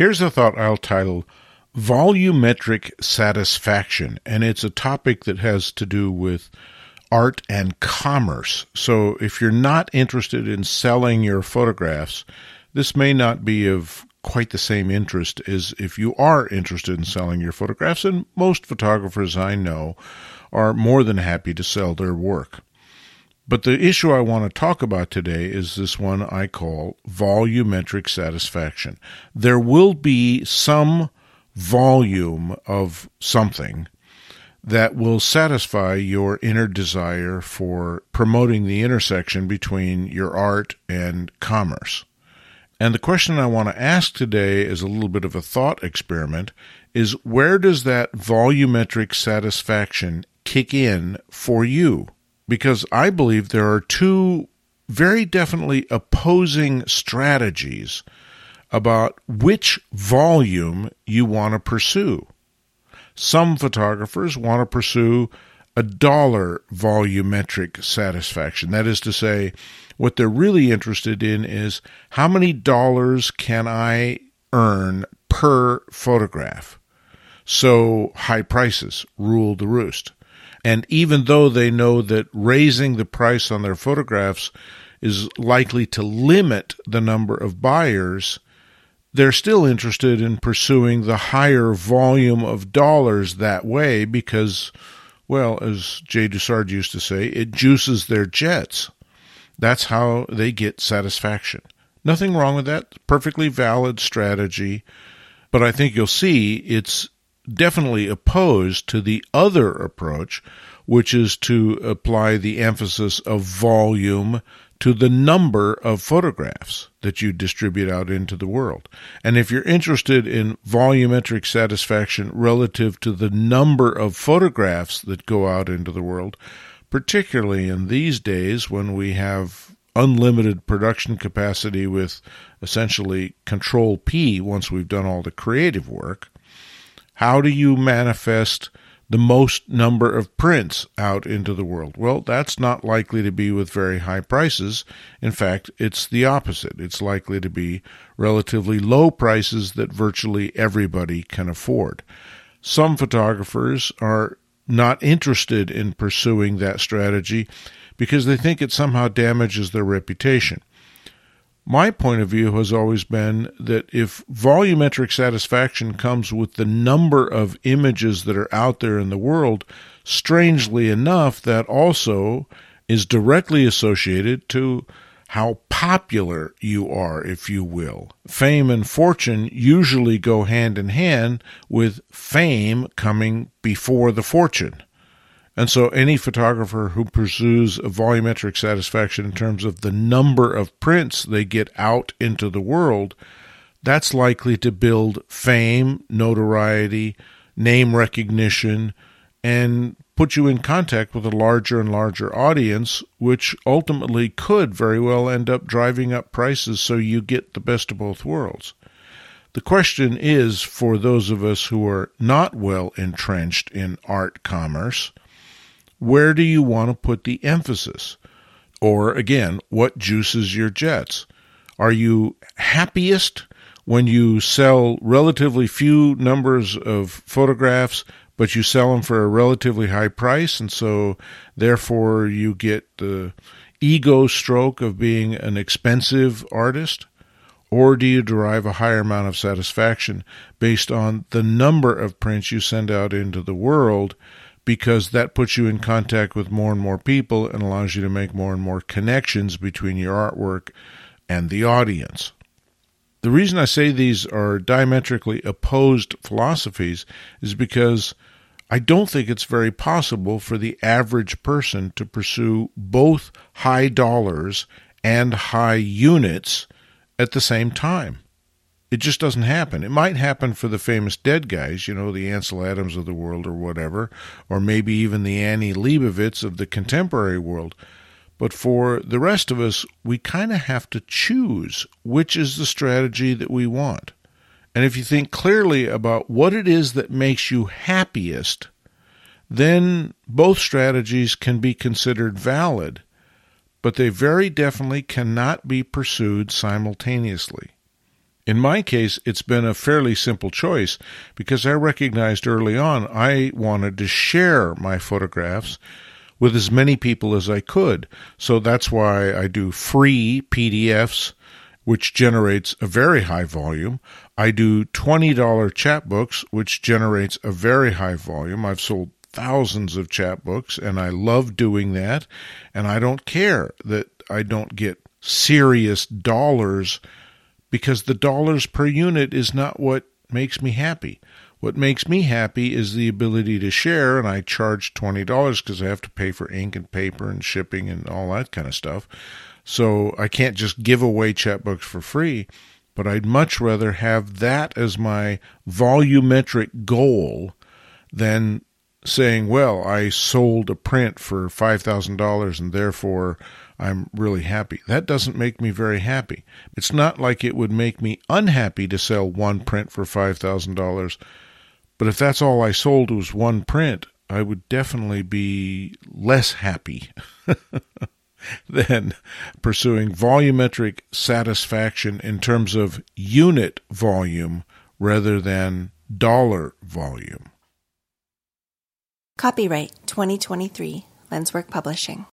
Here's a thought I'll title Volumetric Satisfaction, and it's a topic that has to do with art and commerce. So if you're not interested in selling your photographs, this may not be of quite the same interest as if you are interested in selling your photographs, and most photographers I know are more than happy to sell their work. But the issue I want to talk about today is this one I call volumetric satisfaction. There will be some volume of something that will satisfy your inner desire for promoting the intersection between your art and commerce. And the question I want to ask today is a little bit of a thought experiment is where does that volumetric satisfaction kick in for you? Because I believe there are two very definitely opposing strategies about which volume you want to pursue. Some photographers want to pursue a dollar volumetric satisfaction. That is to say, what they're really interested in is how many dollars can I earn per photograph? So high prices rule the roost. And even though they know that raising the price on their photographs is likely to limit the number of buyers, they're still interested in pursuing the higher volume of dollars that way because, well, as Jay Dusard used to say, it juices their jets. That's how they get satisfaction. Nothing wrong with that. Perfectly valid strategy. But I think you'll see it's definitely opposed to the other approach, which is to apply the emphasis of volume to the number of photographs that you distribute out into the world. And if you're interested in volumetric satisfaction relative to the number of photographs that go out into the world, particularly in these days when we have unlimited production capacity with essentially control P once we've done all the creative work, how do you manifest the most number of prints out into the world? Well, that's not likely to be with very high prices. In fact, it's the opposite. It's likely to be relatively low prices that virtually everybody can afford. Some photographers are not interested in pursuing that strategy because they think it somehow damages their reputation. My point of view has always been that if volumetric satisfaction comes with the number of images that are out there in the world, strangely enough, that also is directly associated to how popular you are, if you will. Fame and fortune usually go hand in hand with fame coming before the fortune. And so, any photographer who pursues volumetric satisfaction in terms of the number of prints they get out into the world, that's likely to build fame, notoriety, name recognition, and put you in contact with a larger and larger audience, which ultimately could very well end up driving up prices so you get the best of both worlds. The question is for those of us who are not well entrenched in art commerce where do you want to put the emphasis? Or again, what juices your jets? Are you happiest when you sell relatively few numbers of photographs, but you sell them for a relatively high price, and so therefore you get the ego stroke of being an expensive artist? Or do you derive a higher amount of satisfaction based on the number of prints you send out into the world because that puts you in contact with more and more people and allows you to make more and more connections between your artwork and the audience. The reason I say these are diametrically opposed philosophies is because I don't think it's very possible for the average person to pursue both high dollars and high units at the same time. It just doesn't happen. It might happen for the famous dead guys, you know, the Ansel Adams of the world or whatever, or maybe even the Annie Leibovitz of the contemporary world. But for the rest of us, we kind of have to choose which is the strategy that we want. And if you think clearly about what it is that makes you happiest, then both strategies can be considered valid, but they very definitely cannot be pursued simultaneously. In my case, it's been a fairly simple choice because I recognized early on I wanted to share my photographs with as many people as I could. So that's why I do free PDFs, which generates a very high volume. I do $20 chapbooks, which generates a very high volume. I've sold thousands of chapbooks and I love doing that. And I don't care that I don't get serious dollars because the dollars per unit is not what makes me happy. What makes me happy is the ability to share, and I charge $20 because I have to pay for ink and paper and shipping and all that kind of stuff. So I can't just give away chapbooks for free, but I'd much rather have that as my volumetric goal than saying, well, I sold a print for $5,000 and therefore I'm really happy. That doesn't make me very happy. It's not like it would make me unhappy to sell one print for $5,000 but if that's all I sold was one print, I would definitely be less happy than pursuing volumetric satisfaction in terms of unit volume rather than dollar volume. Copyright 2023 Lenswork Publishing.